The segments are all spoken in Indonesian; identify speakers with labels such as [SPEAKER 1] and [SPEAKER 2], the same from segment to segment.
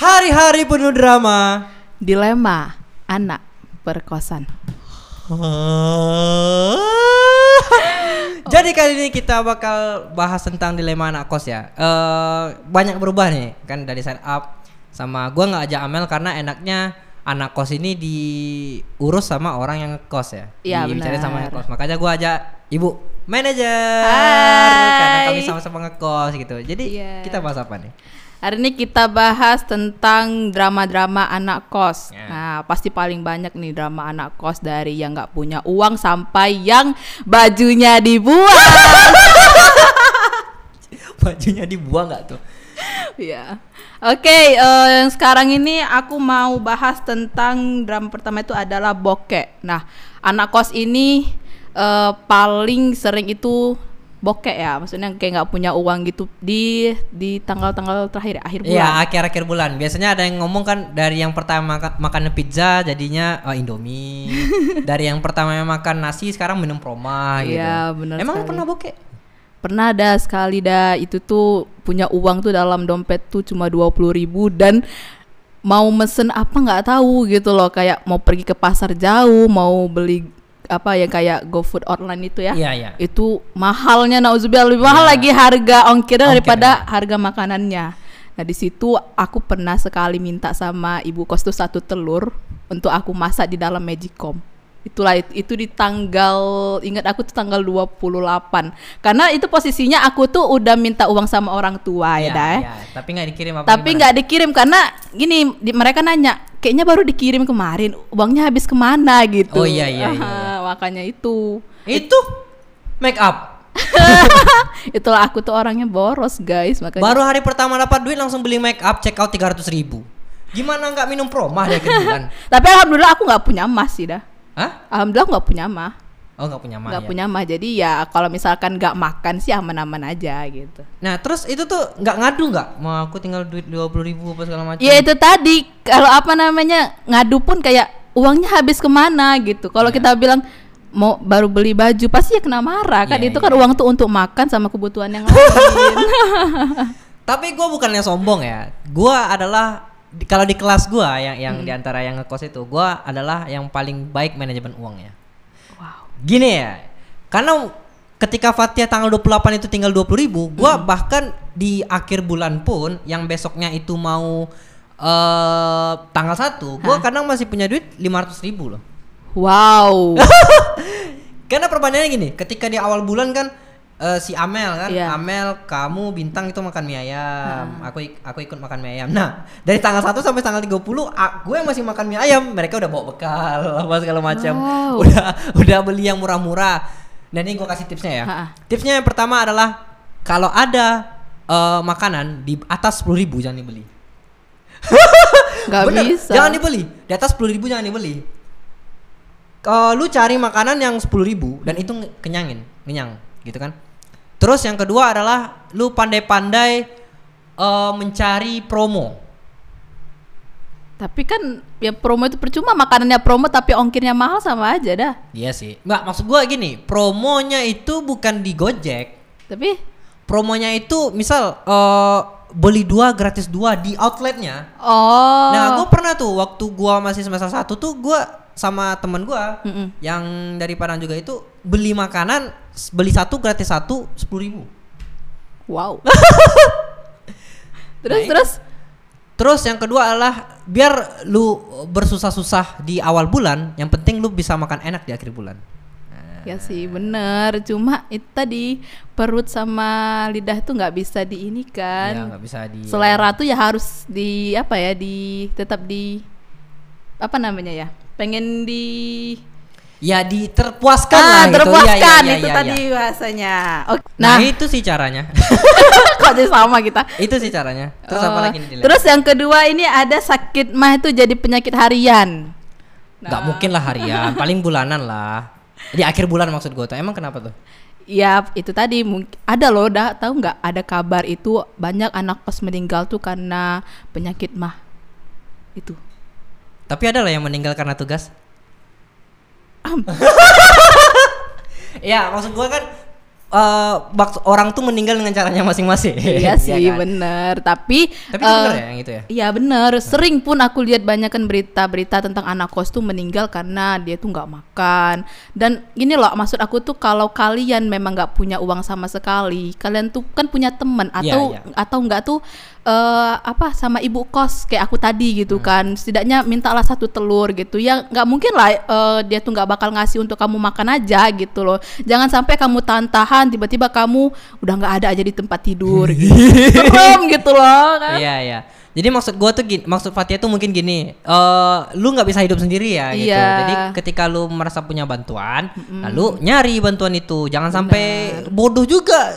[SPEAKER 1] Hari-hari penuh drama.
[SPEAKER 2] Dilema anak perkosan.
[SPEAKER 1] Jadi kali ini kita bakal bahas tentang dilema anak kos ya. Eh banyak berubah nih kan dari setup sama gua nggak ajak Amel karena enaknya anak kos ini diurus sama orang yang kos ya.
[SPEAKER 2] Iya,
[SPEAKER 1] Dibicarain sama
[SPEAKER 2] benar.
[SPEAKER 1] yang kos. Makanya gua ajak ibu manajer karena kami sama-sama ngekos gitu. Jadi
[SPEAKER 2] Iya.
[SPEAKER 1] kita bahas apa nih?
[SPEAKER 2] Hari ini kita bahas tentang drama-drama anak kos.
[SPEAKER 1] Ya.
[SPEAKER 2] Nah, pasti paling banyak nih drama anak kos dari yang nggak punya uang sampai yang bajunya dibuang.
[SPEAKER 1] Bajunya dibuang nggak tuh?
[SPEAKER 2] Iya. Oke, eh, yang sekarang ini aku mau bahas tentang drama pertama itu adalah bokek. Nah, anak kos ini eh, paling sering itu bokek ya, maksudnya kayak nggak punya uang gitu di di tanggal-tanggal terakhir akhir bulan.
[SPEAKER 1] Iya akhir-akhir bulan Biasanya ada yang ngomong kan Dari yang pertama maka- makan pizza Jadinya oh, Indomie Dari yang pertama makan nasi Sekarang minum proma gitu
[SPEAKER 2] Iya, benar
[SPEAKER 1] Emang
[SPEAKER 2] sekali.
[SPEAKER 1] pernah bokeh?
[SPEAKER 2] Pernah ada sekali dah itu tuh punya uang tuh dalam dompet tuh cuma 20.000 ribu dan mau mesen apa nggak tahu gitu loh kayak mau pergi ke pasar jauh mau beli apa ya kayak GoFood online itu ya
[SPEAKER 1] Iya iya
[SPEAKER 2] itu mahalnya nauzubillah lebih mahal
[SPEAKER 1] Iya.
[SPEAKER 2] lagi harga ongkirnya
[SPEAKER 1] Ongkirnya.
[SPEAKER 2] daripada harga makanannya nah di situ aku pernah sekali minta sama ibu kos tuh satu telur untuk aku masak di dalam magicom itulah it- itu di tanggal ingat aku tuh tanggal 28 karena itu posisinya aku tuh udah minta uang sama orang tua
[SPEAKER 1] Iya,
[SPEAKER 2] ya dah
[SPEAKER 1] iya. Tapi nggak dikirim apa
[SPEAKER 2] tapi nggak dikirim karena gini di- mereka nanya kayaknya baru dikirim kemarin uangnya habis ke mana? gitu.
[SPEAKER 1] Oh, iya, iya, iya,
[SPEAKER 2] Aha, makanya itu.
[SPEAKER 1] Itu? Make up?
[SPEAKER 2] Itulah aku tuh orangnya boros guys makanya.
[SPEAKER 1] Baru hari pertama dapat duit Langsung beli make up Check out 300 ribu. Gimana nggak minum proma di akhir bulan?
[SPEAKER 2] Tapi alhamdulillah aku nggak punya emas sih dah.
[SPEAKER 1] Hah?
[SPEAKER 2] Alhamdulillah nggak punya emas.
[SPEAKER 1] Oh nggak punya mah
[SPEAKER 2] Nggak
[SPEAKER 1] ya.
[SPEAKER 2] punya emas. Jadi ya kalau misalkan nggak makan sih aman-aman aja gitu.
[SPEAKER 1] Nah terus itu tuh nggak ngadu nggak? Mau aku tinggal duit 20 ribu apa segala macam
[SPEAKER 2] Ya itu tadi kalau apa namanya ngadu pun kayak uangnya habis ke mana gitu. Kalau
[SPEAKER 1] Iya.
[SPEAKER 2] kita bilang mau baru beli baju pasti ya kena marah kan.
[SPEAKER 1] Iya,
[SPEAKER 2] itu kan
[SPEAKER 1] iya.
[SPEAKER 2] uang tuh untuk makan sama kebutuhan yang lain.
[SPEAKER 1] Tapi gue bukannya sombong ya. Gue adalah di- kalau di kelas gue yang yang
[SPEAKER 2] Hmm.
[SPEAKER 1] di antara yang ngekos itu, gue adalah yang paling baik manajemen uangnya.
[SPEAKER 2] wow.
[SPEAKER 1] Gini ya, karena ketika Fatia tanggal 28 itu tinggal 20 ribu, gue
[SPEAKER 2] Hmm.
[SPEAKER 1] bahkan di akhir bulan pun yang besoknya itu mau eh tanggal 1 gue
[SPEAKER 2] Hah?
[SPEAKER 1] kadang masih punya duit 500 ribu loh.
[SPEAKER 2] Wow.
[SPEAKER 1] Karena perbedaannya gini, ketika di awal bulan kan eh, si Amel kan,
[SPEAKER 2] Iya.
[SPEAKER 1] Amel, kamu bintang itu makan mie ayam, aku ik- aku ikut makan mie ayam. Nah, dari tanggal 1 sampai tanggal 30 a- gue masih makan mie ayam, mereka udah bawa bekal apa segala macam.
[SPEAKER 2] Wow.
[SPEAKER 1] Udah udah beli yang murah-murah. Nah, ini gue kasih tipsnya ya.
[SPEAKER 2] Ha-ha.
[SPEAKER 1] Tipsnya yang pertama adalah kalau ada eh, makanan di atas 10.000 ribu jangan dibeli. Bener,
[SPEAKER 2] bisa.
[SPEAKER 1] Jangan dibeli. Di atas 10.000 ribu jangan dibeli. Kalau lu cari makanan yang 10.000 ribu dan itu kenyangin, kenyang, gitu kan. Terus yang kedua adalah lu pandai-pandai eh, mencari promo.
[SPEAKER 2] Tapi kan ya promo itu percuma makanannya promo tapi ongkirnya mahal sama aja dah.
[SPEAKER 1] Iya sih. Mbak, maksud gua gini, promonya itu bukan di Gojek.
[SPEAKER 2] Tapi
[SPEAKER 1] Promonya itu misal eh, beli dua gratis dua di outletnya.
[SPEAKER 2] oh.
[SPEAKER 1] Nah, gue pernah tuh waktu gua masih semester satu tuh gua sama temen gua
[SPEAKER 2] Mm-mm.
[SPEAKER 1] yang dari Padang juga itu beli makanan beli satu gratis satu sepuluh ribu.
[SPEAKER 2] Wow. terus
[SPEAKER 1] Nah,
[SPEAKER 2] terus
[SPEAKER 1] Terus yang kedua adalah biar lu bersusah-susah di awal bulan, yang penting lu bisa makan enak di akhir bulan.
[SPEAKER 2] ya sih bener cuma itu tadi perut sama lidah tuh nggak bisa di ini
[SPEAKER 1] Ya
[SPEAKER 2] kan.
[SPEAKER 1] nggak bisa di.
[SPEAKER 2] Selera tuh ya harus di apa ya di tetap di apa namanya ya pengen di
[SPEAKER 1] Ya diterpuaskan
[SPEAKER 2] ah,
[SPEAKER 1] lah gitu.
[SPEAKER 2] terpuaskan
[SPEAKER 1] Ya, ya, ya,
[SPEAKER 2] itu
[SPEAKER 1] ya,
[SPEAKER 2] tadi
[SPEAKER 1] ya.
[SPEAKER 2] bahasanya. Oke.
[SPEAKER 1] Nah,
[SPEAKER 2] Nah,
[SPEAKER 1] itu sih caranya.
[SPEAKER 2] kok jadi sama kita.
[SPEAKER 1] itu sih caranya. Terus apa
[SPEAKER 2] Oh,
[SPEAKER 1] lagi nih? Dila?
[SPEAKER 2] Terus yang kedua ini ada sakit mah itu jadi penyakit harian.
[SPEAKER 1] nggak mungkin lah harian, paling bulanan lah. Di akhir bulan maksud gue tuh. Emang kenapa tuh?
[SPEAKER 2] Ya itu tadi ada loh, dah tahu nggak ada kabar itu banyak anak kos meninggal tuh karena penyakit mah itu.
[SPEAKER 1] Tapi ada lah yang meninggal karena tugas. Ya maksud gua kan eh, bak- orang tuh meninggal dengan caranya masing-masing.
[SPEAKER 2] Iya sih
[SPEAKER 1] kan?
[SPEAKER 2] bener tapi
[SPEAKER 1] Tapi itu bener
[SPEAKER 2] eh,
[SPEAKER 1] ya yang itu ya?
[SPEAKER 2] Iya bener sering pun aku lihat banyak kan berita-berita tentang anak kos tuh meninggal karena dia tuh nggak makan dan gini loh maksud aku tuh kalau kalian memang nggak punya uang sama sekali kalian tuh kan punya teman
[SPEAKER 1] Iya,
[SPEAKER 2] atau
[SPEAKER 1] iya.
[SPEAKER 2] atau nggak tuh eh, apa sama ibu kos kayak aku tadi gitu
[SPEAKER 1] Hmm.
[SPEAKER 2] kan setidaknya mintalah satu telur gitu ya nggak mungkin lah eh, dia tuh nggak bakal ngasih untuk kamu makan aja gitu loh jangan sampai kamu tahan-tahan tiba-tiba kamu udah nggak ada aja di tempat tidur gitu serem gitu loh kan
[SPEAKER 1] Iya iya. Jadi maksud gua tuh gini, maksud Fatia tuh mungkin gini, eh lu nggak bisa hidup sendiri ya gitu.
[SPEAKER 2] Iya.
[SPEAKER 1] Jadi ketika lu merasa punya bantuan, lalu nyari bantuan itu. Jangan sampai bodoh juga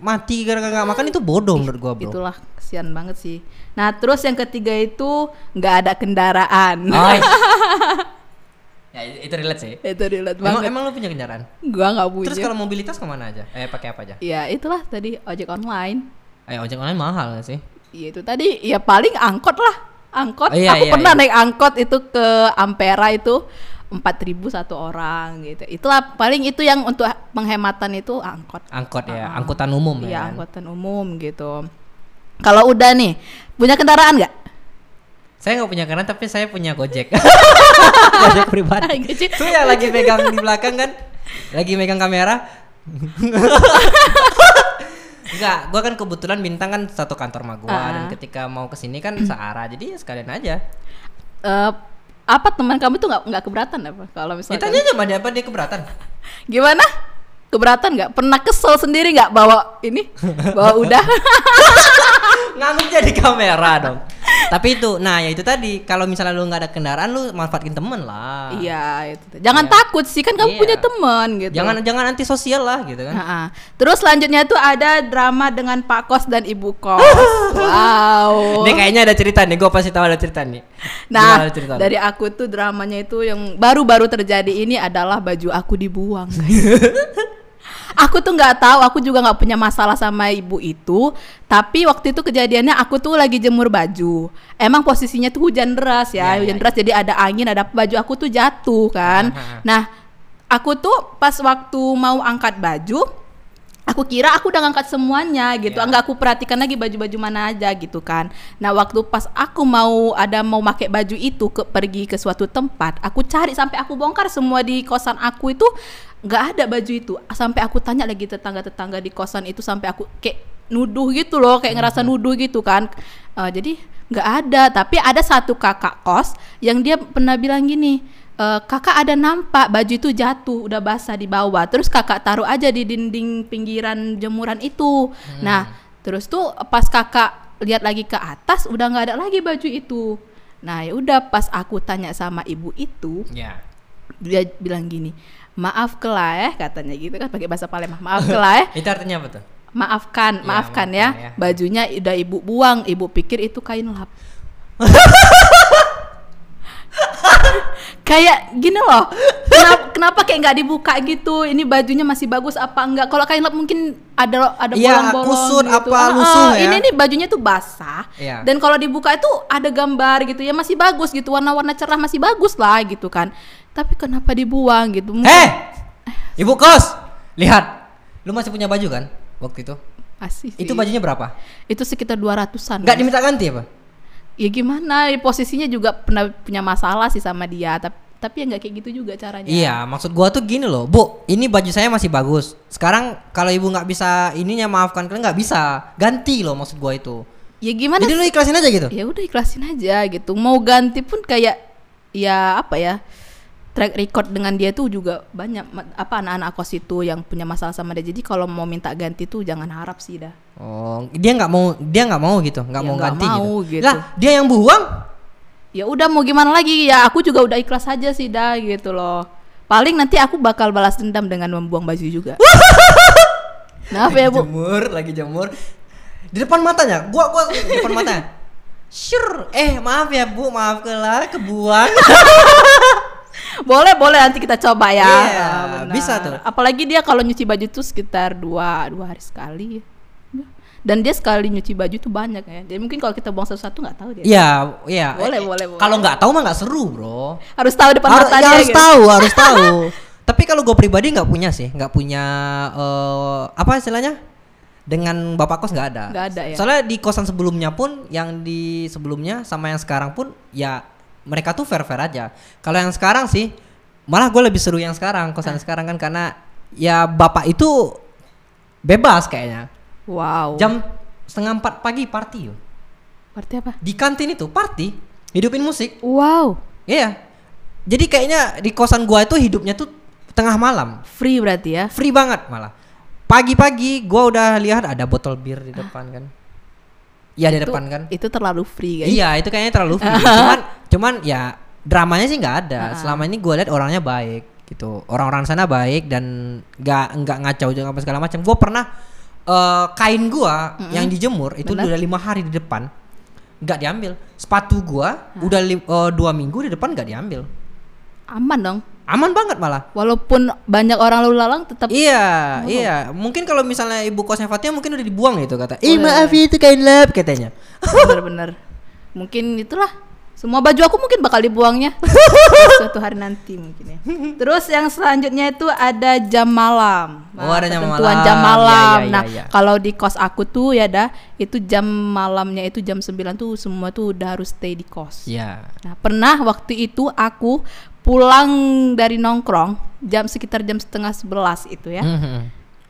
[SPEAKER 1] mati gara-gara nggak makan itu bodoh menurut gua, Bro.
[SPEAKER 2] Itulah kesian banget sih. Nah terus yang ketiga itu nggak ada kendaraan.
[SPEAKER 1] Oh, ya itu relate sih.
[SPEAKER 2] itu relate
[SPEAKER 1] Emang,
[SPEAKER 2] banget.
[SPEAKER 1] emang lu punya kendaraan?
[SPEAKER 2] Gua nggak punya.
[SPEAKER 1] Terus kalau mobilitas ke mana aja? Eh pakai apa aja?
[SPEAKER 2] Ya itulah tadi ojek online.
[SPEAKER 1] Eh ojek online mahal nggak sih?
[SPEAKER 2] Iya itu tadi ya paling angkot lah. Angkot.
[SPEAKER 1] Oh, iya,
[SPEAKER 2] Aku
[SPEAKER 1] iya,
[SPEAKER 2] pernah
[SPEAKER 1] iya.
[SPEAKER 2] naik angkot itu ke Ampera itu empat ribu satu orang gitu. Itulah paling itu yang untuk penghematan itu angkot.
[SPEAKER 1] Angkot ya,
[SPEAKER 2] Ah.
[SPEAKER 1] angkutan umum
[SPEAKER 2] Iya
[SPEAKER 1] ya. kan?
[SPEAKER 2] angkutan umum gitu. Kalau udah nih punya kendaraan nggak?
[SPEAKER 1] Saya nggak punya kendaraan tapi saya punya Gojek. Gojek pribadi.
[SPEAKER 2] Gojek.
[SPEAKER 1] Tuh ya lagi pegang di belakang kan. Lagi megang kamera. Enggak, gua kan kebetulan bintang kan satu kantor sama gua
[SPEAKER 2] Ah.
[SPEAKER 1] dan ketika mau ke sini kan searah. Jadi ya sekalian aja.
[SPEAKER 2] Eh, apa teman kamu tuh nggak nggak keberatan apa? Kalau misalnya
[SPEAKER 1] Kita aja sama dia apa dia keberatan.
[SPEAKER 2] gimana? Keberatan nggak? Pernah kesel sendiri nggak bawa ini? Bawa udah?
[SPEAKER 1] Ngangguk jadi kamera dong. Tapi itu, nah ya itu tadi kalau misalnya lu nggak ada kendaraan lu manfaatin temen lah.
[SPEAKER 2] iya itu jangan
[SPEAKER 1] Iya.
[SPEAKER 2] takut sih kan kamu
[SPEAKER 1] Iya.
[SPEAKER 2] punya teman gitu
[SPEAKER 1] Jangan jangan anti sosial lah gitu kan.
[SPEAKER 2] Ha-ha. Terus selanjutnya tuh ada drama dengan Pak Kos dan Ibu Kos. wow.
[SPEAKER 1] Ini kayaknya ada cerita nih, gua pasti tahu ada cerita nih.
[SPEAKER 2] Nah,
[SPEAKER 1] cerita?
[SPEAKER 2] dari aku tuh dramanya itu yang baru-baru terjadi ini adalah baju aku dibuang. aku tuh nggak tahu, aku juga nggak punya masalah sama ibu itu. Tapi waktu itu kejadiannya aku tuh lagi jemur baju. Emang posisinya tuh hujan deras ya,
[SPEAKER 1] Ya,
[SPEAKER 2] hujan
[SPEAKER 1] ya,
[SPEAKER 2] deras jadi ada angin, ada baju aku tuh jatuh kan. Nah, aku tuh pas waktu mau angkat baju, aku kira aku udah ngangkat semuanya gitu.
[SPEAKER 1] Ya.
[SPEAKER 2] nggak aku perhatikan lagi baju-baju mana aja gitu kan. Nah waktu pas aku mau ada mau pakai baju itu ke pergi ke suatu tempat aku cari sampai aku bongkar semua di kosan aku itu nggak ada baju itu. Sampai aku tanya lagi tetangga-tetangga di kosan itu sampai aku kayak nuduh gitu loh kayak ngerasa nuduh gitu kan. Eh, jadi nggak ada. Tapi ada satu kakak kos yang dia pernah bilang gini "Eh, kakak ada nampak baju itu jatuh udah basah di bawah terus kakak taruh aja di dinding pinggiran jemuran itu nah terus tuh pas kakak lihat lagi ke atas udah nggak ada lagi baju itu nah ya udah pas aku tanya sama ibu itu
[SPEAKER 1] Ya.
[SPEAKER 2] dia bilang gini maaf kelah ya katanya gitu kan pakai bahasa Palembang maaf kelah ya
[SPEAKER 1] Itu artinya apa tuh?
[SPEAKER 2] maafkan
[SPEAKER 1] Ya,
[SPEAKER 2] maafkan
[SPEAKER 1] maafkan
[SPEAKER 2] ya.
[SPEAKER 1] ya.
[SPEAKER 2] bajunya udah ibu buang ibu pikir itu kain lap kayak gini loh kenapa, kenapa kayak nggak dibuka gitu ini bajunya masih bagus apa enggak kalau kain lap mungkin ada ada
[SPEAKER 1] Iya,
[SPEAKER 2] bolong-bolong
[SPEAKER 1] kusut
[SPEAKER 2] gitu.
[SPEAKER 1] apa
[SPEAKER 2] Ah,
[SPEAKER 1] lusuh
[SPEAKER 2] ah,
[SPEAKER 1] ya.
[SPEAKER 2] ini nih bajunya tuh basah
[SPEAKER 1] Iya.
[SPEAKER 2] dan kalau dibuka itu ada gambar gitu ya masih bagus gitu warna-warna cerah masih bagus lah gitu kan tapi kenapa dibuang gitu Mungkin-
[SPEAKER 1] Eh, ibu kos, lihat, lu masih punya baju kan waktu itu?
[SPEAKER 2] masih sih.
[SPEAKER 1] Itu bajunya berapa?
[SPEAKER 2] itu sekitar 200-an
[SPEAKER 1] Nggak diminta ganti apa?
[SPEAKER 2] Ya gimana posisinya juga pernah punya masalah sih sama dia tapi tapi ya nggak kayak gitu juga caranya
[SPEAKER 1] Iya, maksud gua tuh gini loh, Bu. Ini baju saya masih bagus. Sekarang kalau ibu nggak bisa ininya maafkan kalian nggak bisa ganti loh maksud gua itu.
[SPEAKER 2] ya gimana
[SPEAKER 1] Jadi lu ikhlasin aja gitu.
[SPEAKER 2] ya udah ikhlasin aja gitu mau ganti pun kayak ya apa ya track record dengan dia tuh juga banyak apa anak-anak kos itu yang punya masalah sama dia jadi kalau mau minta ganti tuh jangan harap sih dah
[SPEAKER 1] Oh, dia nggak mau, dia nggak mau gitu, nggak
[SPEAKER 2] Ya,
[SPEAKER 1] mau
[SPEAKER 2] nggak
[SPEAKER 1] ganti
[SPEAKER 2] mau
[SPEAKER 1] gitu.
[SPEAKER 2] gitu.
[SPEAKER 1] Lah, dia yang buang.
[SPEAKER 2] ya udah mau gimana lagi ya aku juga udah ikhlas aja sih dah gitu loh paling nanti aku bakal balas dendam dengan membuang baju juga Maaf ya bu
[SPEAKER 1] Jemur, lagi jemur. Di depan matanya, gua gua di depan matanya. Sure, eh maaf ya bu, maaf kelah kebuang.
[SPEAKER 2] boleh boleh nanti kita coba ya
[SPEAKER 1] Iya,
[SPEAKER 2] Ah, benar.
[SPEAKER 1] bisa tuh.
[SPEAKER 2] apalagi dia kalau nyuci baju tuh sekitar dua dua hari sekali dan dia sekali nyuci baju tuh banyak ya jadi mungkin kalau kita buang satu-satu nggak tahu dia
[SPEAKER 1] Iya, iya.
[SPEAKER 2] Boleh,
[SPEAKER 1] Eh,
[SPEAKER 2] boleh, boleh.
[SPEAKER 1] Kalau nggak tahu mah nggak seru, bro.
[SPEAKER 2] harus tahu depan
[SPEAKER 1] Harus,
[SPEAKER 2] matanya
[SPEAKER 1] ya harus
[SPEAKER 2] gitu.
[SPEAKER 1] tahu, harus tahu. Tapi kalau gue pribadi nggak punya sih, nggak punya eh, apa istilahnya? Dengan bapak kos nggak ada.
[SPEAKER 2] Nggak ada, ya?
[SPEAKER 1] Soalnya di kosan sebelumnya pun, yang di sebelumnya sama yang sekarang pun, ya mereka tuh fair fair aja. Kalau yang sekarang sih, malah gue lebih seru yang sekarang kosan sekarang kan karena ya bapak itu bebas kayaknya.
[SPEAKER 2] Wow.
[SPEAKER 1] Jam setengah empat pagi party yo.
[SPEAKER 2] Berarti apa?
[SPEAKER 1] Di kantin itu party, hidupin musik.
[SPEAKER 2] Wow.
[SPEAKER 1] Iya. Jadi kayaknya di kosan gua itu hidupnya tuh tengah malam.
[SPEAKER 2] Free berarti ya.
[SPEAKER 1] Free banget malah. Pagi-pagi gua udah lihat ada botol bir di depan kan. Iya di depan kan.
[SPEAKER 2] Itu terlalu free guys.
[SPEAKER 1] Iya, itu kayaknya terlalu free. cuman cuman ya dramanya sih nggak ada.
[SPEAKER 2] Ah.
[SPEAKER 1] Selama ini gua lihat orangnya baik gitu. Orang-orang sana baik dan nggak nggak ngacau juga apa segala macam. Gua pernah eh, kain gua yang dijemur itu
[SPEAKER 2] Benar.
[SPEAKER 1] udah lima hari di depan nggak diambil. Sepatu gua
[SPEAKER 2] Ah.
[SPEAKER 1] udah eh, dua minggu di depan nggak diambil.
[SPEAKER 2] Aman dong.
[SPEAKER 1] Aman banget malah.
[SPEAKER 2] Walaupun banyak orang lalu lalang tetap
[SPEAKER 1] Iya, iya. Mungkin kalau misalnya ibu kosnya Fatia mungkin udah dibuang gitu kata. Ih maaf itu kain lap katanya.
[SPEAKER 2] bener-bener. Mungkin itulah. Semua baju aku mungkin bakal dibuangnya suatu hari nanti mungkin ya. Terus yang selanjutnya itu ada jam malam.
[SPEAKER 1] Oh, ada jam
[SPEAKER 2] ketentuan
[SPEAKER 1] malam.
[SPEAKER 2] jam
[SPEAKER 1] Iya,
[SPEAKER 2] malam.
[SPEAKER 1] iya,
[SPEAKER 2] nah,
[SPEAKER 1] iya, iya.
[SPEAKER 2] kalau di kos aku tuh ya dah, itu jam malamnya itu jam 9 tuh semua tuh udah harus stay di kos.
[SPEAKER 1] Iya.
[SPEAKER 2] Nah, pernah waktu itu aku pulang dari nongkrong jam sekitar jam setengah sebelas itu ya.
[SPEAKER 1] Mhm.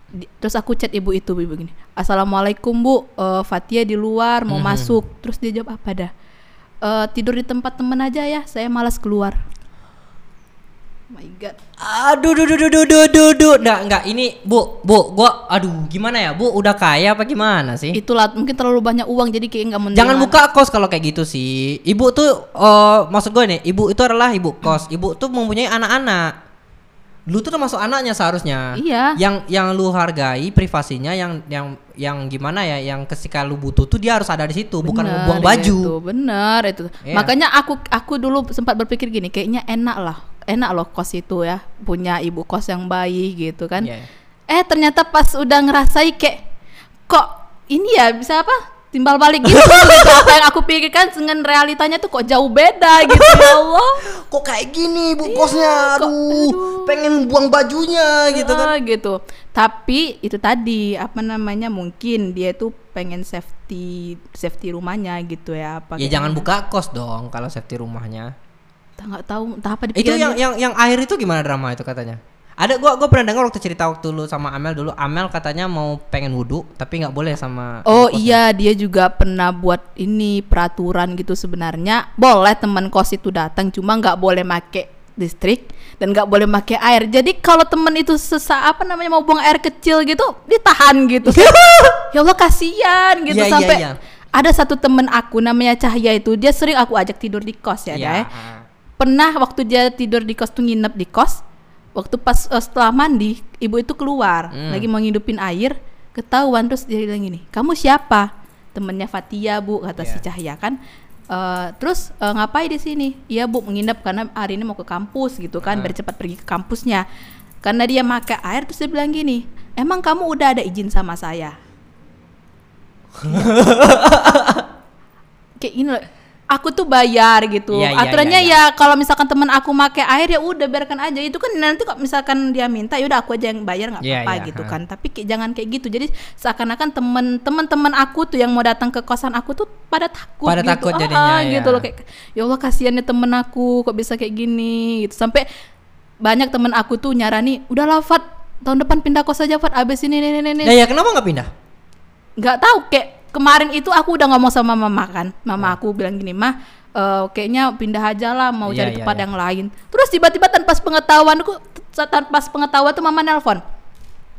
[SPEAKER 2] Di- Terus aku chat ibu itu ibu gini, assalamualaikum bu, Eh, Fatia di luar mau
[SPEAKER 1] Mhm.
[SPEAKER 2] masuk. Terus dia jawab apa dah? "Eh, tidur di tempat temen aja ya, saya malas keluar. Oh my god.
[SPEAKER 1] Aduh, duh, duh, duh, duh, duh, duh, duh. Nggak, nggak. Ini, bu, bu, gua, aduh, gimana ya, bu? Udah kaya apa gimana sih?
[SPEAKER 2] Itulah mungkin terlalu banyak uang jadi kayak nggak menerima.
[SPEAKER 1] Jangan buka kos kalau kayak gitu sih. Ibu tuh, eh maksud gue nih, ibu itu adalah ibu kos. Ibu tuh mempunyai anak-anak. Lu tuh termasuk anaknya seharusnya.
[SPEAKER 2] Iya.
[SPEAKER 1] Yang yang lu hargai privasinya, yang yang yang gimana ya, yang ketika lu butuh tuh dia harus ada di situ, bukan
[SPEAKER 2] Bener
[SPEAKER 1] buang baju.
[SPEAKER 2] Itu, bener itu.
[SPEAKER 1] Iya.
[SPEAKER 2] Makanya aku aku dulu sempat berpikir gini, kayaknya enak lah, enak loh kos itu ya, punya ibu kos yang baik gitu kan.
[SPEAKER 1] Iya.
[SPEAKER 2] Eh ternyata pas udah ngerasai kayak kok ini ya bisa apa? Timbal balik gitu, gitu. Apa yang aku pikirkan dengan realitanya tuh kok jauh beda gitu ya Allah.
[SPEAKER 1] Kok kayak gini bu
[SPEAKER 2] Iya,
[SPEAKER 1] kosnya?
[SPEAKER 2] kok-
[SPEAKER 1] Aduh, pengen buang bajunya gitu kan.
[SPEAKER 2] Ah, gitu. Tapi itu tadi apa namanya mungkin dia tuh pengen safety safety rumahnya gitu ya apa
[SPEAKER 1] Ya jangan buka kos dong kalau safety rumahnya.
[SPEAKER 2] Nggak tahu entah apa di
[SPEAKER 1] Itu yang yang yang air itu gimana drama itu katanya? Ada gua gua pernah dengar waktu cerita waktu lu sama Amel dulu. Amel katanya mau pengen wudhu tapi nggak boleh sama
[SPEAKER 2] Oh iya dia juga pernah buat ini peraturan gitu sebenarnya boleh teman kos itu datang cuma nggak boleh make listrik dan nggak boleh make air jadi kalau temen itu sesak apa namanya mau buang air kecil gitu ditahan gitu ya Allah kasihan gitu
[SPEAKER 1] Iya, iya,
[SPEAKER 2] sampai
[SPEAKER 1] iya.
[SPEAKER 2] ada satu temen aku namanya Cahya itu dia sering aku ajak tidur di kos ya,
[SPEAKER 1] Iya,
[SPEAKER 2] Day.
[SPEAKER 1] ah.
[SPEAKER 2] pernah waktu dia tidur di kos tuh nginep di kos waktu pas eh, setelah mandi ibu itu keluar
[SPEAKER 1] Hmm.
[SPEAKER 2] lagi mau ngidupin air ketahuan terus dia bilang gini kamu siapa temennya Fatia bu kata si
[SPEAKER 1] Iya.
[SPEAKER 2] Cahya kan Eh, terus eh, ngapain di sini iya bu menginap karena hari ini mau ke kampus gitu kan
[SPEAKER 1] Ah.
[SPEAKER 2] biar cepat pergi ke kampusnya karena dia pakai air terus dia bilang gini emang kamu udah ada izin sama saya kayak ini loh aku tuh bayar gitu
[SPEAKER 1] iya,
[SPEAKER 2] aturannya
[SPEAKER 1] iya, iya.
[SPEAKER 2] ya kalau misalkan teman aku make air ya udah biarkan aja itu kan nanti kok misalkan dia minta ya udah aku aja yang bayar nggak
[SPEAKER 1] Iya,
[SPEAKER 2] apa-apa
[SPEAKER 1] iya,
[SPEAKER 2] gitu
[SPEAKER 1] ha.
[SPEAKER 2] kan tapi kayak- jangan kayak gitu jadi seakan-akan temen teman-teman aku tuh yang mau datang ke kosan aku tuh pada takut
[SPEAKER 1] Pada
[SPEAKER 2] gitu.
[SPEAKER 1] takut
[SPEAKER 2] Ah,
[SPEAKER 1] jadinya,
[SPEAKER 2] ah,
[SPEAKER 1] ya.
[SPEAKER 2] gitu loh kayak ya Allah kasihannya temen aku kok bisa kayak gini gitu sampai banyak temen aku tuh nyarani udahlah Fat tahun depan pindah kos aja Fat abis ini ini ini ini
[SPEAKER 1] Ya ya kenapa nggak pindah?
[SPEAKER 2] nggak tahu kayak kemarin itu aku udah ngomong sama mama kan. Mama aku bilang gini mah eh, kayaknya pindah aja lah mau
[SPEAKER 1] Iya,
[SPEAKER 2] cari
[SPEAKER 1] iya,
[SPEAKER 2] tempat
[SPEAKER 1] iya.
[SPEAKER 2] yang lain. Terus tiba-tiba tanpa pengetahuan aku tanpa pengetahuan tuh mama nelpon.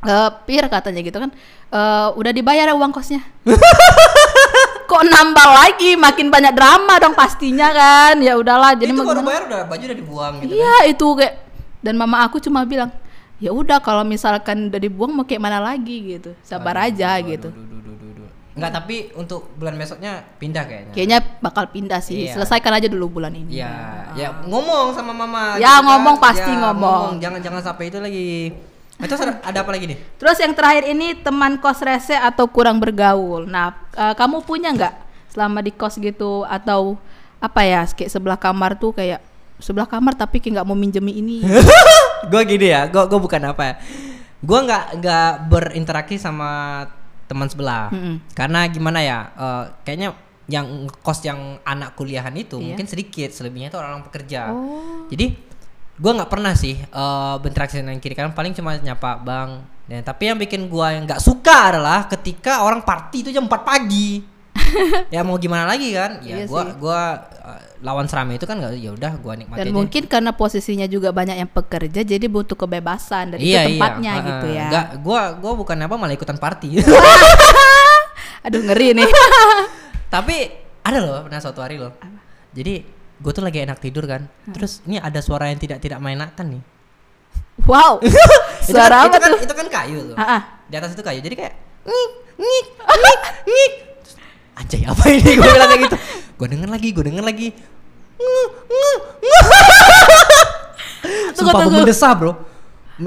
[SPEAKER 2] Eh, pir katanya gitu kan "Eh, udah dibayar ya uang kosnya? Kok nambah lagi? Makin banyak drama dong pastinya kan. Ya udahlah jadi
[SPEAKER 1] itu baru bayar udah baju udah dibuang gitu.
[SPEAKER 2] Iya itu kayak dan mama aku cuma bilang ya udah kalau misalkan udah dibuang mau kayak mana lagi? gitu. Sabar aja gitu.
[SPEAKER 1] Duh, duh, duh, duh, duh. Enggak, tapi untuk bulan besoknya pindah kayaknya.
[SPEAKER 2] kayaknya bakal pindah sih
[SPEAKER 1] Iya.
[SPEAKER 2] selesaikan aja dulu bulan ini
[SPEAKER 1] Iya, ya ngomong sama mama.
[SPEAKER 2] Ya,
[SPEAKER 1] gitu kan.
[SPEAKER 2] ngomong pasti
[SPEAKER 1] Ya,
[SPEAKER 2] ngomong.
[SPEAKER 1] Jangan jangan sampai itu lagi. Itu ada, apa lagi nih?
[SPEAKER 2] terus yang terakhir ini teman kos rese atau kurang bergaul nah eh, kamu punya nggak selama di kos gitu atau apa ya kayak sebelah kamar tuh kayak sebelah kamar tapi kayak nggak mau minjemi ini.
[SPEAKER 1] gue gini ya, gue gue bukan apa ya. Gue nggak nggak berinteraksi sama teman sebelah.
[SPEAKER 2] Mm-mm.
[SPEAKER 1] Karena gimana ya? eh, kayaknya yang kos yang anak kuliahan itu
[SPEAKER 2] Iya.
[SPEAKER 1] mungkin sedikit, selebihnya itu orang pekerja.
[SPEAKER 2] Oh.
[SPEAKER 1] Jadi gue nggak pernah sih eh, berinteraksi dengan kiri kanan, paling cuma nyapa bang. Dan tapi yang bikin gue yang nggak suka adalah ketika orang party itu jam 4 pagi. ya mau gimana lagi kan? Ya
[SPEAKER 2] Iya
[SPEAKER 1] gua
[SPEAKER 2] sih.
[SPEAKER 1] gua eh, lawan serame itu kan nggak ya udah gua nikmati
[SPEAKER 2] Dan
[SPEAKER 1] aja.
[SPEAKER 2] mungkin karena posisinya juga banyak yang pekerja jadi butuh kebebasan dan
[SPEAKER 1] iya,
[SPEAKER 2] itu tempatnya
[SPEAKER 1] iya.
[SPEAKER 2] gitu ya.
[SPEAKER 1] Nggak, gua gua bukan apa malah ikutan party.
[SPEAKER 2] Aduh ngeri nih.
[SPEAKER 1] Tapi ada loh pernah suatu hari loh. Jadi gue tuh lagi enak tidur kan. Terus ini ada suara yang tidak tidak mainakan nih.
[SPEAKER 2] wow.
[SPEAKER 1] Itu kan-
[SPEAKER 2] Suara
[SPEAKER 1] itu
[SPEAKER 2] apa
[SPEAKER 1] kan,
[SPEAKER 2] tuh?
[SPEAKER 1] itu kan kayu tuh.
[SPEAKER 2] Ah, ah.
[SPEAKER 1] Di atas itu kayu. Jadi kayak ngik ngik ngik ngik. Anjay apa ini gue bilang kayak gitu. Gue denger lagi, gue denger lagi. Sumpah
[SPEAKER 2] tunggu.
[SPEAKER 1] mendesah bro.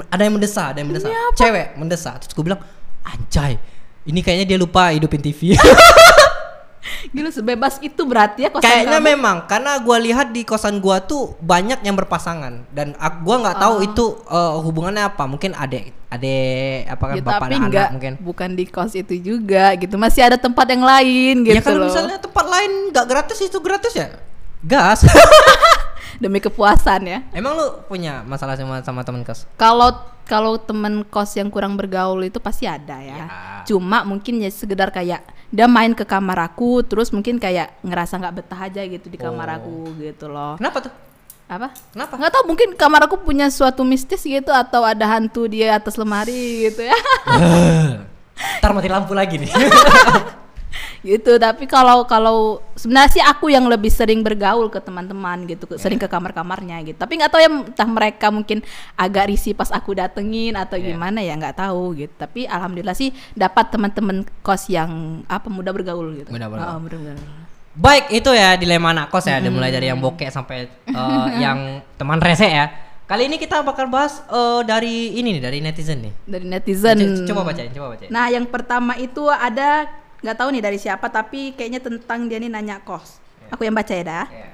[SPEAKER 1] Ada yang mendesah, ada yang mendesah. Cewek mendesah. Terus gue bilang, anjay. Ini kayaknya dia lupa hidupin TV.
[SPEAKER 2] Gila sebebas itu berarti ya kosan
[SPEAKER 1] Kayaknya
[SPEAKER 2] kamu.
[SPEAKER 1] memang karena gua lihat di kosan gua tuh banyak yang berpasangan dan ak- gua nggak tahu
[SPEAKER 2] Oh.
[SPEAKER 1] itu eh, hubungannya apa. Mungkin adek adek apa kan
[SPEAKER 2] Ya,
[SPEAKER 1] bapak
[SPEAKER 2] tapi
[SPEAKER 1] dan
[SPEAKER 2] enggak
[SPEAKER 1] anak mungkin.
[SPEAKER 2] bukan di kos itu juga gitu. Masih ada tempat yang lain gitu
[SPEAKER 1] ya kalau
[SPEAKER 2] loh.
[SPEAKER 1] misalnya tempat lain nggak gratis itu gratis ya. Gas.
[SPEAKER 2] Demi kepuasan ya.
[SPEAKER 1] Emang lu punya masalah sama sama temen kos?
[SPEAKER 2] Kalau kalau temen kos yang kurang bergaul itu pasti ada ya.
[SPEAKER 1] Ya.
[SPEAKER 2] Cuma mungkin ya sekedar kayak dia main ke kamar aku terus mungkin kayak ngerasa nggak betah aja gitu di kamar
[SPEAKER 1] Oh.
[SPEAKER 2] aku gitu loh.
[SPEAKER 1] Kenapa tuh?
[SPEAKER 2] Apa?
[SPEAKER 1] Kenapa?
[SPEAKER 2] Nggak tahu mungkin kamar aku punya suatu mistis gitu atau ada hantu di atas lemari gitu ya.
[SPEAKER 1] Ntar mati lampu lagi nih.
[SPEAKER 2] gitu tapi kalau kalau sebenarnya sih aku yang lebih sering bergaul ke teman-teman gitu ke- sering ke kamar-kamarnya gitu tapi nggak tahu ya entah mereka mungkin agak risih pas aku datengin atau
[SPEAKER 1] Iya.
[SPEAKER 2] gimana ya nggak tahu gitu tapi alhamdulillah sih dapat teman-teman kos yang apa mudah bergaul gitu
[SPEAKER 1] Mudah bergaul.
[SPEAKER 2] Oh, mudah bergaul.
[SPEAKER 1] Baik, itu ya dilema anak kos ya, ada mulai dari yang bokek sampai eh, yang teman rese ya. Kali ini kita bakal bahas eh, dari ini nih, dari netizen nih.
[SPEAKER 2] dari netizen
[SPEAKER 1] Co- Coba bacain, coba bacain.
[SPEAKER 2] nah yang pertama itu ada nggak tahu nih dari siapa tapi kayaknya tentang dia nih nanya kos aku yang baca ya dah
[SPEAKER 1] Ya.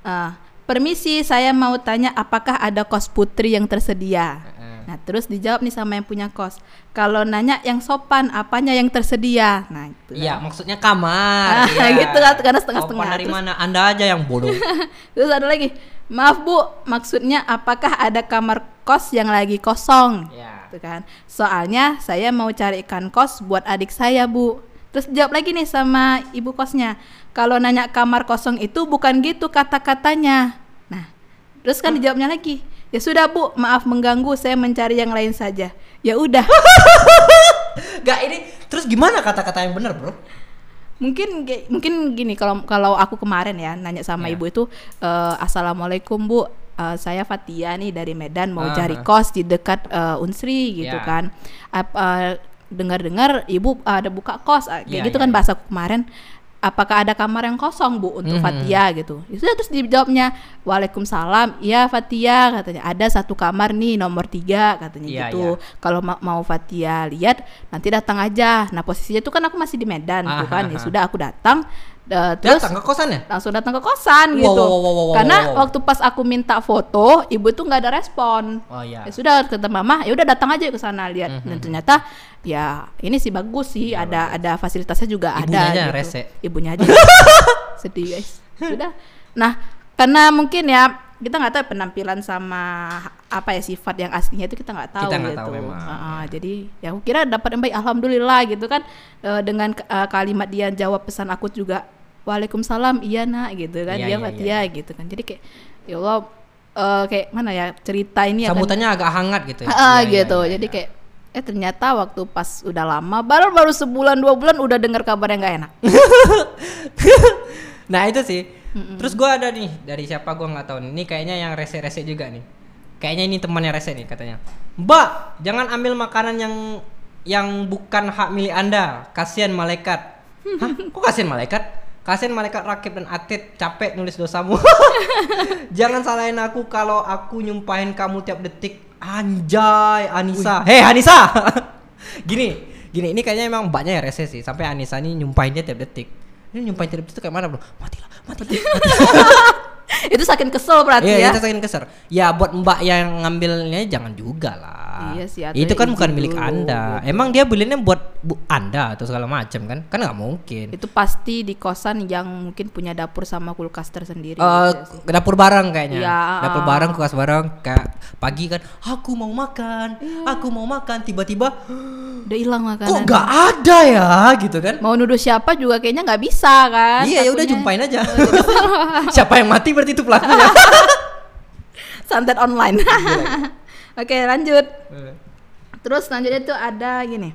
[SPEAKER 2] Ah, permisi, saya mau tanya apakah ada kos putri yang tersedia?
[SPEAKER 1] Heeh.
[SPEAKER 2] Nah, terus dijawab nih sama yang punya kos. Kalau nanya yang sopan, apanya yang tersedia? Nah, itu.
[SPEAKER 1] Iya, maksudnya kamar. Iya.
[SPEAKER 2] gitu kan, karena setengah-setengah.
[SPEAKER 1] Sopan dari
[SPEAKER 2] Terus-
[SPEAKER 1] mana? Anda aja yang bodoh.
[SPEAKER 2] Terus ada lagi, maaf bu, maksudnya apakah ada kamar kos yang lagi kosong?
[SPEAKER 1] ya.
[SPEAKER 2] Gitu kan. Soalnya saya mau carikan kos buat adik saya bu. Terus jawab lagi nih sama ibu kosnya. Kalau nanya kamar kosong itu bukan gitu kata-katanya. Nah, terus kan dijawabnya lagi. Ya sudah bu, maaf mengganggu, saya mencari yang lain saja. Ya udah,
[SPEAKER 1] Gak ini terus gimana kata-kata yang benar, Bro?
[SPEAKER 2] mungkin mungkin gini kalau kalau aku kemarin ya nanya sama
[SPEAKER 1] Ya.
[SPEAKER 2] ibu itu eh, assalamualaikum bu, Eh, saya Fatia nih dari Medan mau
[SPEAKER 1] Ah,
[SPEAKER 2] cari kos di dekat eh, Unsri gitu
[SPEAKER 1] Ya.
[SPEAKER 2] kan. Apa dengar-dengar ibu ada buka kos ah, kayak
[SPEAKER 1] Ya,
[SPEAKER 2] gitu
[SPEAKER 1] ya,
[SPEAKER 2] kan
[SPEAKER 1] ya.
[SPEAKER 2] bahasa kemarin. Apakah ada kamar yang kosong bu untuk
[SPEAKER 1] Mhm.
[SPEAKER 2] Fatia gitu? Sudah terus dijawabnya Waalaikumsalam. Iya Fatia katanya ada satu kamar nih nomor tiga katanya
[SPEAKER 1] Iya,
[SPEAKER 2] gitu. Kalau ma- mau Fatia lihat nanti datang aja. Nah posisinya itu kan aku masih di Medan
[SPEAKER 1] Ah,
[SPEAKER 2] tuh kan.
[SPEAKER 1] ah,
[SPEAKER 2] Ya
[SPEAKER 1] ah.
[SPEAKER 2] sudah aku datang. Eh, terus
[SPEAKER 1] Datang ke kosannya?
[SPEAKER 2] langsung datang ke kosan
[SPEAKER 1] Wow,
[SPEAKER 2] gitu.
[SPEAKER 1] wow, wow, wow, wow,
[SPEAKER 2] Karena
[SPEAKER 1] wow.
[SPEAKER 2] waktu pas aku minta foto, ibu tuh nggak ada respon.
[SPEAKER 1] Oh iya.
[SPEAKER 2] Ya sudah kata mama, ya udah datang aja ke sana lihat.
[SPEAKER 1] Mhm.
[SPEAKER 2] Dan ternyata ya ini sih bagus sih,
[SPEAKER 1] Iya,
[SPEAKER 2] ada ada fasilitasnya juga
[SPEAKER 1] Ibunya
[SPEAKER 2] ada
[SPEAKER 1] aja
[SPEAKER 2] gitu.
[SPEAKER 1] rese.
[SPEAKER 2] Ibunya aja. Sedih guys. Sudah. Nah, karena mungkin ya kita nggak tahu penampilan sama apa ya sifat yang aslinya itu kita nggak tahu
[SPEAKER 1] Kita nggak
[SPEAKER 2] gitu.
[SPEAKER 1] tahu memang,
[SPEAKER 2] Heeh,
[SPEAKER 1] ya.
[SPEAKER 2] Jadi ya aku kira dapat yang baik alhamdulillah gitu kan Eh, dengan eh, kalimat dia jawab pesan aku juga Waalaikumsalam iya nak gitu kan
[SPEAKER 1] Iya,
[SPEAKER 2] dia
[SPEAKER 1] iya,
[SPEAKER 2] Fatia gitu kan jadi kayak ya Allah eh, kayak mana ya cerita ini akan
[SPEAKER 1] Sambutannya agak hangat gitu ya.
[SPEAKER 2] Ah,
[SPEAKER 1] Iya, iya,
[SPEAKER 2] gitu.
[SPEAKER 1] iya,
[SPEAKER 2] Jadi
[SPEAKER 1] iya.
[SPEAKER 2] kayak eh ternyata waktu pas udah lama baru baru sebulan dua bulan udah dengar kabar yang gak enak.
[SPEAKER 1] nah itu sih. Terus gua ada nih dari siapa gua nggak tahu nih. Ini kayaknya yang rese-rese juga nih. Kayaknya ini temannya rese nih katanya. Mbak, jangan ambil makanan yang yang bukan hak milik anda. Kasihan malaikat. Hah? Kok kasihan malaikat? Kasihan malaikat rakib dan atid capek nulis dosamu. jangan salahin aku kalau aku nyumpahin kamu tiap detik. Anjay, Anissa. Hei Anissa. gini, gini ini kayaknya emang mbaknya ya rese sih. Sampai Anissa ini nyumpahin dia tiap detik. Ini nyumpahin tiap detik tuh kayak mana bro? Matilah, matilah, matilah.
[SPEAKER 2] itu saking kesel berarti
[SPEAKER 1] Iya,
[SPEAKER 2] ya.
[SPEAKER 1] itu saking keser. Ya buat Mbak yang ngambilnya jangan juga lah.
[SPEAKER 2] Iya sih,
[SPEAKER 1] Itu kan bukan milik
[SPEAKER 2] dulu,
[SPEAKER 1] Anda. Emang dia belinya buat bu Anda atau segala macam kan? Kan nggak mungkin.
[SPEAKER 2] Itu pasti di kosan yang mungkin punya dapur sama kulkas tersendiri.
[SPEAKER 1] Eh,
[SPEAKER 2] gitu sih.
[SPEAKER 1] dapur bareng kayaknya.
[SPEAKER 2] Iya.
[SPEAKER 1] Dapur bareng, kulkas bareng. Kayak pagi kan, aku mau makan,
[SPEAKER 2] Iya.
[SPEAKER 1] aku mau makan. Tiba-tiba,
[SPEAKER 2] Udah hilang
[SPEAKER 1] kok
[SPEAKER 2] makanan.
[SPEAKER 1] nggak ada ya, gitu kan?
[SPEAKER 2] Mau nuduh siapa juga kayaknya nggak bisa kan?
[SPEAKER 1] iya, ya udah jumpain aja. Siapa yang mati berarti itu pelakunya.
[SPEAKER 2] Santet online. Oke lanjut. Terus selanjutnya itu ada gini.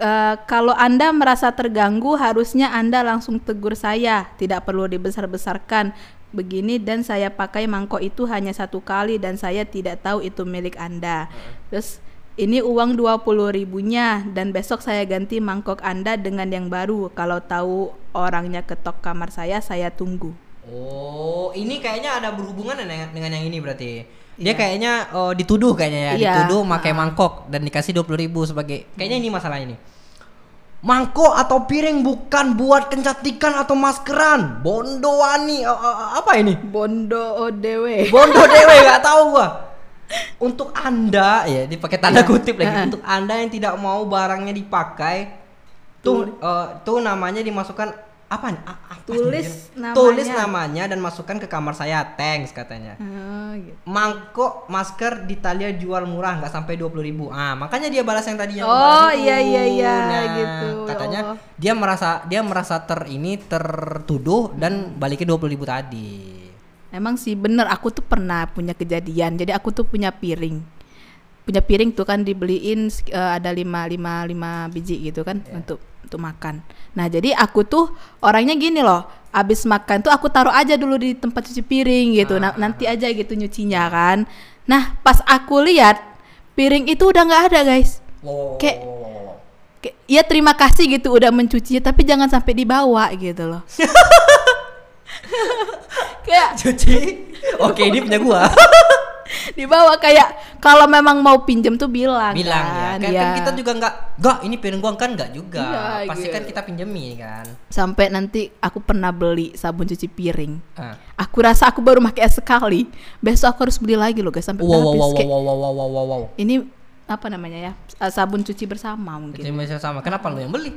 [SPEAKER 2] Eh, kalau Anda merasa terganggu, harusnya Anda langsung tegur saya, tidak perlu dibesar-besarkan. Begini dan saya pakai mangkok itu hanya satu kali dan saya tidak tahu itu milik Anda. Terus ini uang 20 ribunya dan besok saya ganti mangkok Anda dengan yang baru. Kalau tahu orangnya ketok kamar saya, saya tunggu.
[SPEAKER 1] Oh, ini kayaknya ada berhubungan dengan, dengan yang ini berarti. Dia kayaknya oh, dituduh kayaknya ya,
[SPEAKER 2] Iya.
[SPEAKER 1] dituduh pakai mangkok dan dikasih 20.000 ribu sebagai kayaknya ini masalah ini. Mangkok atau piring bukan buat kencatikan atau maskeran. Bondo wani eh, eh, apa ini?
[SPEAKER 2] Bondo ODW.
[SPEAKER 1] Bondo dewe nggak tahu gua. Untuk Anda ya dipakai tanda kutip lagi. Untuk Anda yang tidak mau barangnya dipakai tuh eh, tuh namanya dimasukkan apa apa
[SPEAKER 2] Tulis
[SPEAKER 1] nih? Tulis
[SPEAKER 2] namanya.
[SPEAKER 1] namanya dan masukkan ke kamar saya. Thanks katanya.
[SPEAKER 2] Oh, gitu.
[SPEAKER 1] Mangkok masker di Italia jual murah nggak sampai 20.000 ribu. Ah, makanya dia balas yang tadi yang
[SPEAKER 2] Oh, iya, iya, iya,
[SPEAKER 1] Nah,
[SPEAKER 2] gitu. Ya
[SPEAKER 1] Katanya
[SPEAKER 2] Allah.
[SPEAKER 1] dia merasa dia merasa ter ini tertuduh dan balikin 20.000 ribu tadi.
[SPEAKER 2] Emang sih bener aku tuh pernah punya kejadian. Jadi aku tuh punya piring. Punya piring tuh kan dibeliin eh, ada lima lima lima biji gitu kan untuk untuk makan. Nah, jadi aku tuh orangnya gini loh. Abis makan tuh aku taruh aja dulu di tempat cuci piring gitu. Nah, nanti aja gitu nyucinya kan. Nah, pas aku lihat piring itu udah nggak ada, guys.
[SPEAKER 1] Wow.
[SPEAKER 2] Kayak- Kayak, ya terima kasih gitu udah mencucinya tapi jangan sampai dibawa gitu loh. kayak
[SPEAKER 1] cuci. Oke, ini punya gua.
[SPEAKER 2] dibawa kayak kalau memang mau pinjem tuh bilang
[SPEAKER 1] Bilang ya.
[SPEAKER 2] kan,
[SPEAKER 1] Kan,
[SPEAKER 2] ya.
[SPEAKER 1] kan kita juga nggak, nggak ini piring gua kan nggak juga.
[SPEAKER 2] Iya,
[SPEAKER 1] Pasti
[SPEAKER 2] gitu.
[SPEAKER 1] kan kita pinjemi kan.
[SPEAKER 2] sampai nanti aku pernah beli sabun cuci piring
[SPEAKER 1] Ah.
[SPEAKER 2] aku rasa aku baru pakai sekali besok aku harus beli lagi loh guys sampai
[SPEAKER 1] Wow,
[SPEAKER 2] habis
[SPEAKER 1] wow, wow, wow, wow, wow, wow, wow.
[SPEAKER 2] ini apa namanya ya sabun cuci bersama mungkin
[SPEAKER 1] Jadi masih sama. Kenapa lu yang beli?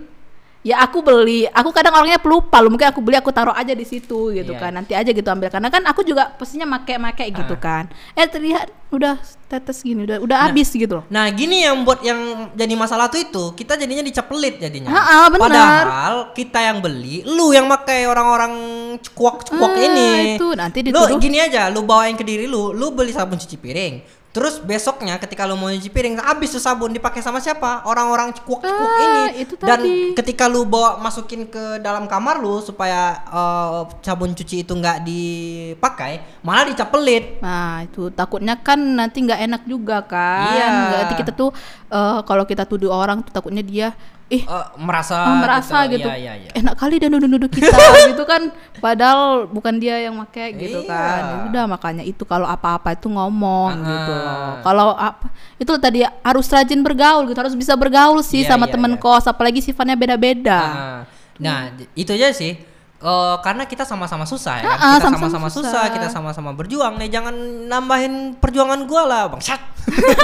[SPEAKER 2] Ya aku beli aku kadang orangnya pelupa loh mungkin aku beli aku taruh aja di situ gitu
[SPEAKER 1] Iya.
[SPEAKER 2] kan nanti aja gitu ambil karena kan aku juga pastinya make make gitu
[SPEAKER 1] Ah.
[SPEAKER 2] kan eh terlihat udah tetes gini udah udah habis gitu loh
[SPEAKER 1] Nah gini yang buat yang jadi masalah tuh itu kita jadinya dicap pelit jadinya.
[SPEAKER 2] Ha-ha, benar.
[SPEAKER 1] Padahal kita yang beli, lu yang pakai orang-orang cekuak-cekuak
[SPEAKER 2] Ah,
[SPEAKER 1] ini.
[SPEAKER 2] itu nanti
[SPEAKER 1] Lu
[SPEAKER 2] dituduh
[SPEAKER 1] gini aja, lu bawain ke diri lu, lu beli sabun cuci piring. Terus besoknya ketika lu mau nyuci piring, habis tuh sabun dipakai sama siapa? Orang-orang cekuak-cekuak
[SPEAKER 2] Ah,
[SPEAKER 1] ini.
[SPEAKER 2] itu
[SPEAKER 1] Dan
[SPEAKER 2] tadi.
[SPEAKER 1] ketika lu bawa masukin ke dalam kamar lu supaya eh, sabun cuci itu nggak dipakai, malah dicap pelit.
[SPEAKER 2] Nah itu takutnya kan nanti nggak enak juga kan.
[SPEAKER 1] Iya.
[SPEAKER 2] Nanti kita tuh eh, kalau kita tuduh orang tuh takutnya dia ih
[SPEAKER 1] Eh, merasa
[SPEAKER 2] oh, merasa gitu,
[SPEAKER 1] Iya, iya, iya.
[SPEAKER 2] enak kali dia nuduh-nuduh kita gitu kan. Padahal bukan dia yang make gitu
[SPEAKER 1] Iya.
[SPEAKER 2] kan. Ya Udah makanya itu kalau apa-apa itu ngomong
[SPEAKER 1] Ah.
[SPEAKER 2] gitu loh. Kalau apa itu tadi harus rajin bergaul gitu, harus bisa bergaul sih
[SPEAKER 1] Iya,
[SPEAKER 2] sama
[SPEAKER 1] iya,
[SPEAKER 2] temen
[SPEAKER 1] iya.
[SPEAKER 2] kos apalagi sifatnya beda-beda.
[SPEAKER 1] Ah, Nah, j- itu aja sih. Eh, karena kita sama-sama susah ya kan?
[SPEAKER 2] Ah, ah,
[SPEAKER 1] kita
[SPEAKER 2] sama-sama
[SPEAKER 1] susah.
[SPEAKER 2] susah.
[SPEAKER 1] kita sama-sama berjuang nih. Jangan nambahin perjuangan gua lah, bangsat.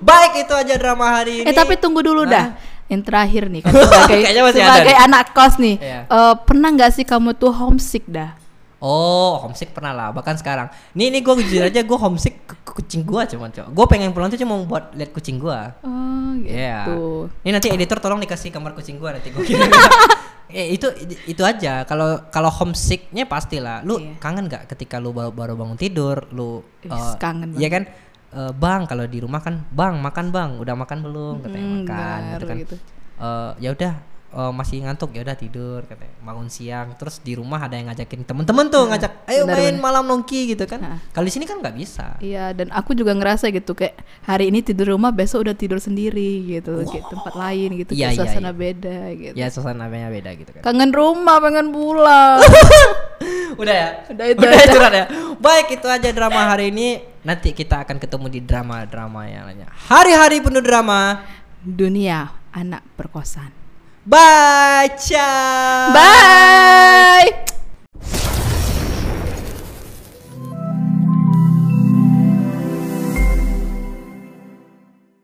[SPEAKER 1] Baik itu aja drama hari ini.
[SPEAKER 2] Eh tapi tunggu dulu
[SPEAKER 1] Hah?
[SPEAKER 2] dah. Yang terakhir nih kan sebagai
[SPEAKER 1] ada
[SPEAKER 2] sebagai anak kos nih.
[SPEAKER 1] Iya.
[SPEAKER 2] eh, pernah nggak sih kamu tuh homesick dah?
[SPEAKER 1] Oh, homesick pernah lah. Bahkan sekarang. Nih, nih gue jujur aja gue homesick ke ke kucing gua cuman, Cok. Gue pengen pulang tuh cuma buat lihat kucing gua.
[SPEAKER 2] Oh gitu.
[SPEAKER 1] Iya. Ini nanti editor tolong dikasih kamar kucing gua nanti gua kirim. eh, itu itu aja. Kalau kalau homesicknya pastilah. Lu
[SPEAKER 2] Iya.
[SPEAKER 1] kangen gak ketika lu baru, baru bangun tidur, lu eh,
[SPEAKER 2] kangen
[SPEAKER 1] Iya kan? Eh, bang kalau di rumah kan, bang makan bang, udah makan belum? Katanya
[SPEAKER 2] Hmm,
[SPEAKER 1] makan,
[SPEAKER 2] benar
[SPEAKER 1] gitu kan.
[SPEAKER 2] gitu.
[SPEAKER 1] Eh, ya udah eh, masih ngantuk ya udah tidur katanya bangun siang terus di rumah ada yang ngajakin temen-temen tuh ngajak ayo
[SPEAKER 2] benar,
[SPEAKER 1] main
[SPEAKER 2] benar.
[SPEAKER 1] malam nongki gitu kan
[SPEAKER 2] Ha.
[SPEAKER 1] kalau di sini kan nggak bisa
[SPEAKER 2] Iya dan aku juga ngerasa gitu kayak hari ini tidur rumah besok udah tidur sendiri gitu kayak tempat lain gitu
[SPEAKER 1] Iya,
[SPEAKER 2] kayak
[SPEAKER 1] iya,
[SPEAKER 2] suasana
[SPEAKER 1] iya.
[SPEAKER 2] beda gitu.
[SPEAKER 1] ya suasananya beda gitu kan
[SPEAKER 2] Kangen rumah, pengen pulang.
[SPEAKER 1] udah ya
[SPEAKER 2] Udah itu
[SPEAKER 1] udah
[SPEAKER 2] aja.
[SPEAKER 1] ya baik itu aja drama hari ini nanti kita akan ketemu di drama-drama yang lainnya hari-hari penuh drama
[SPEAKER 2] Dunia anak perkosaan.
[SPEAKER 1] Baca.
[SPEAKER 2] Bye.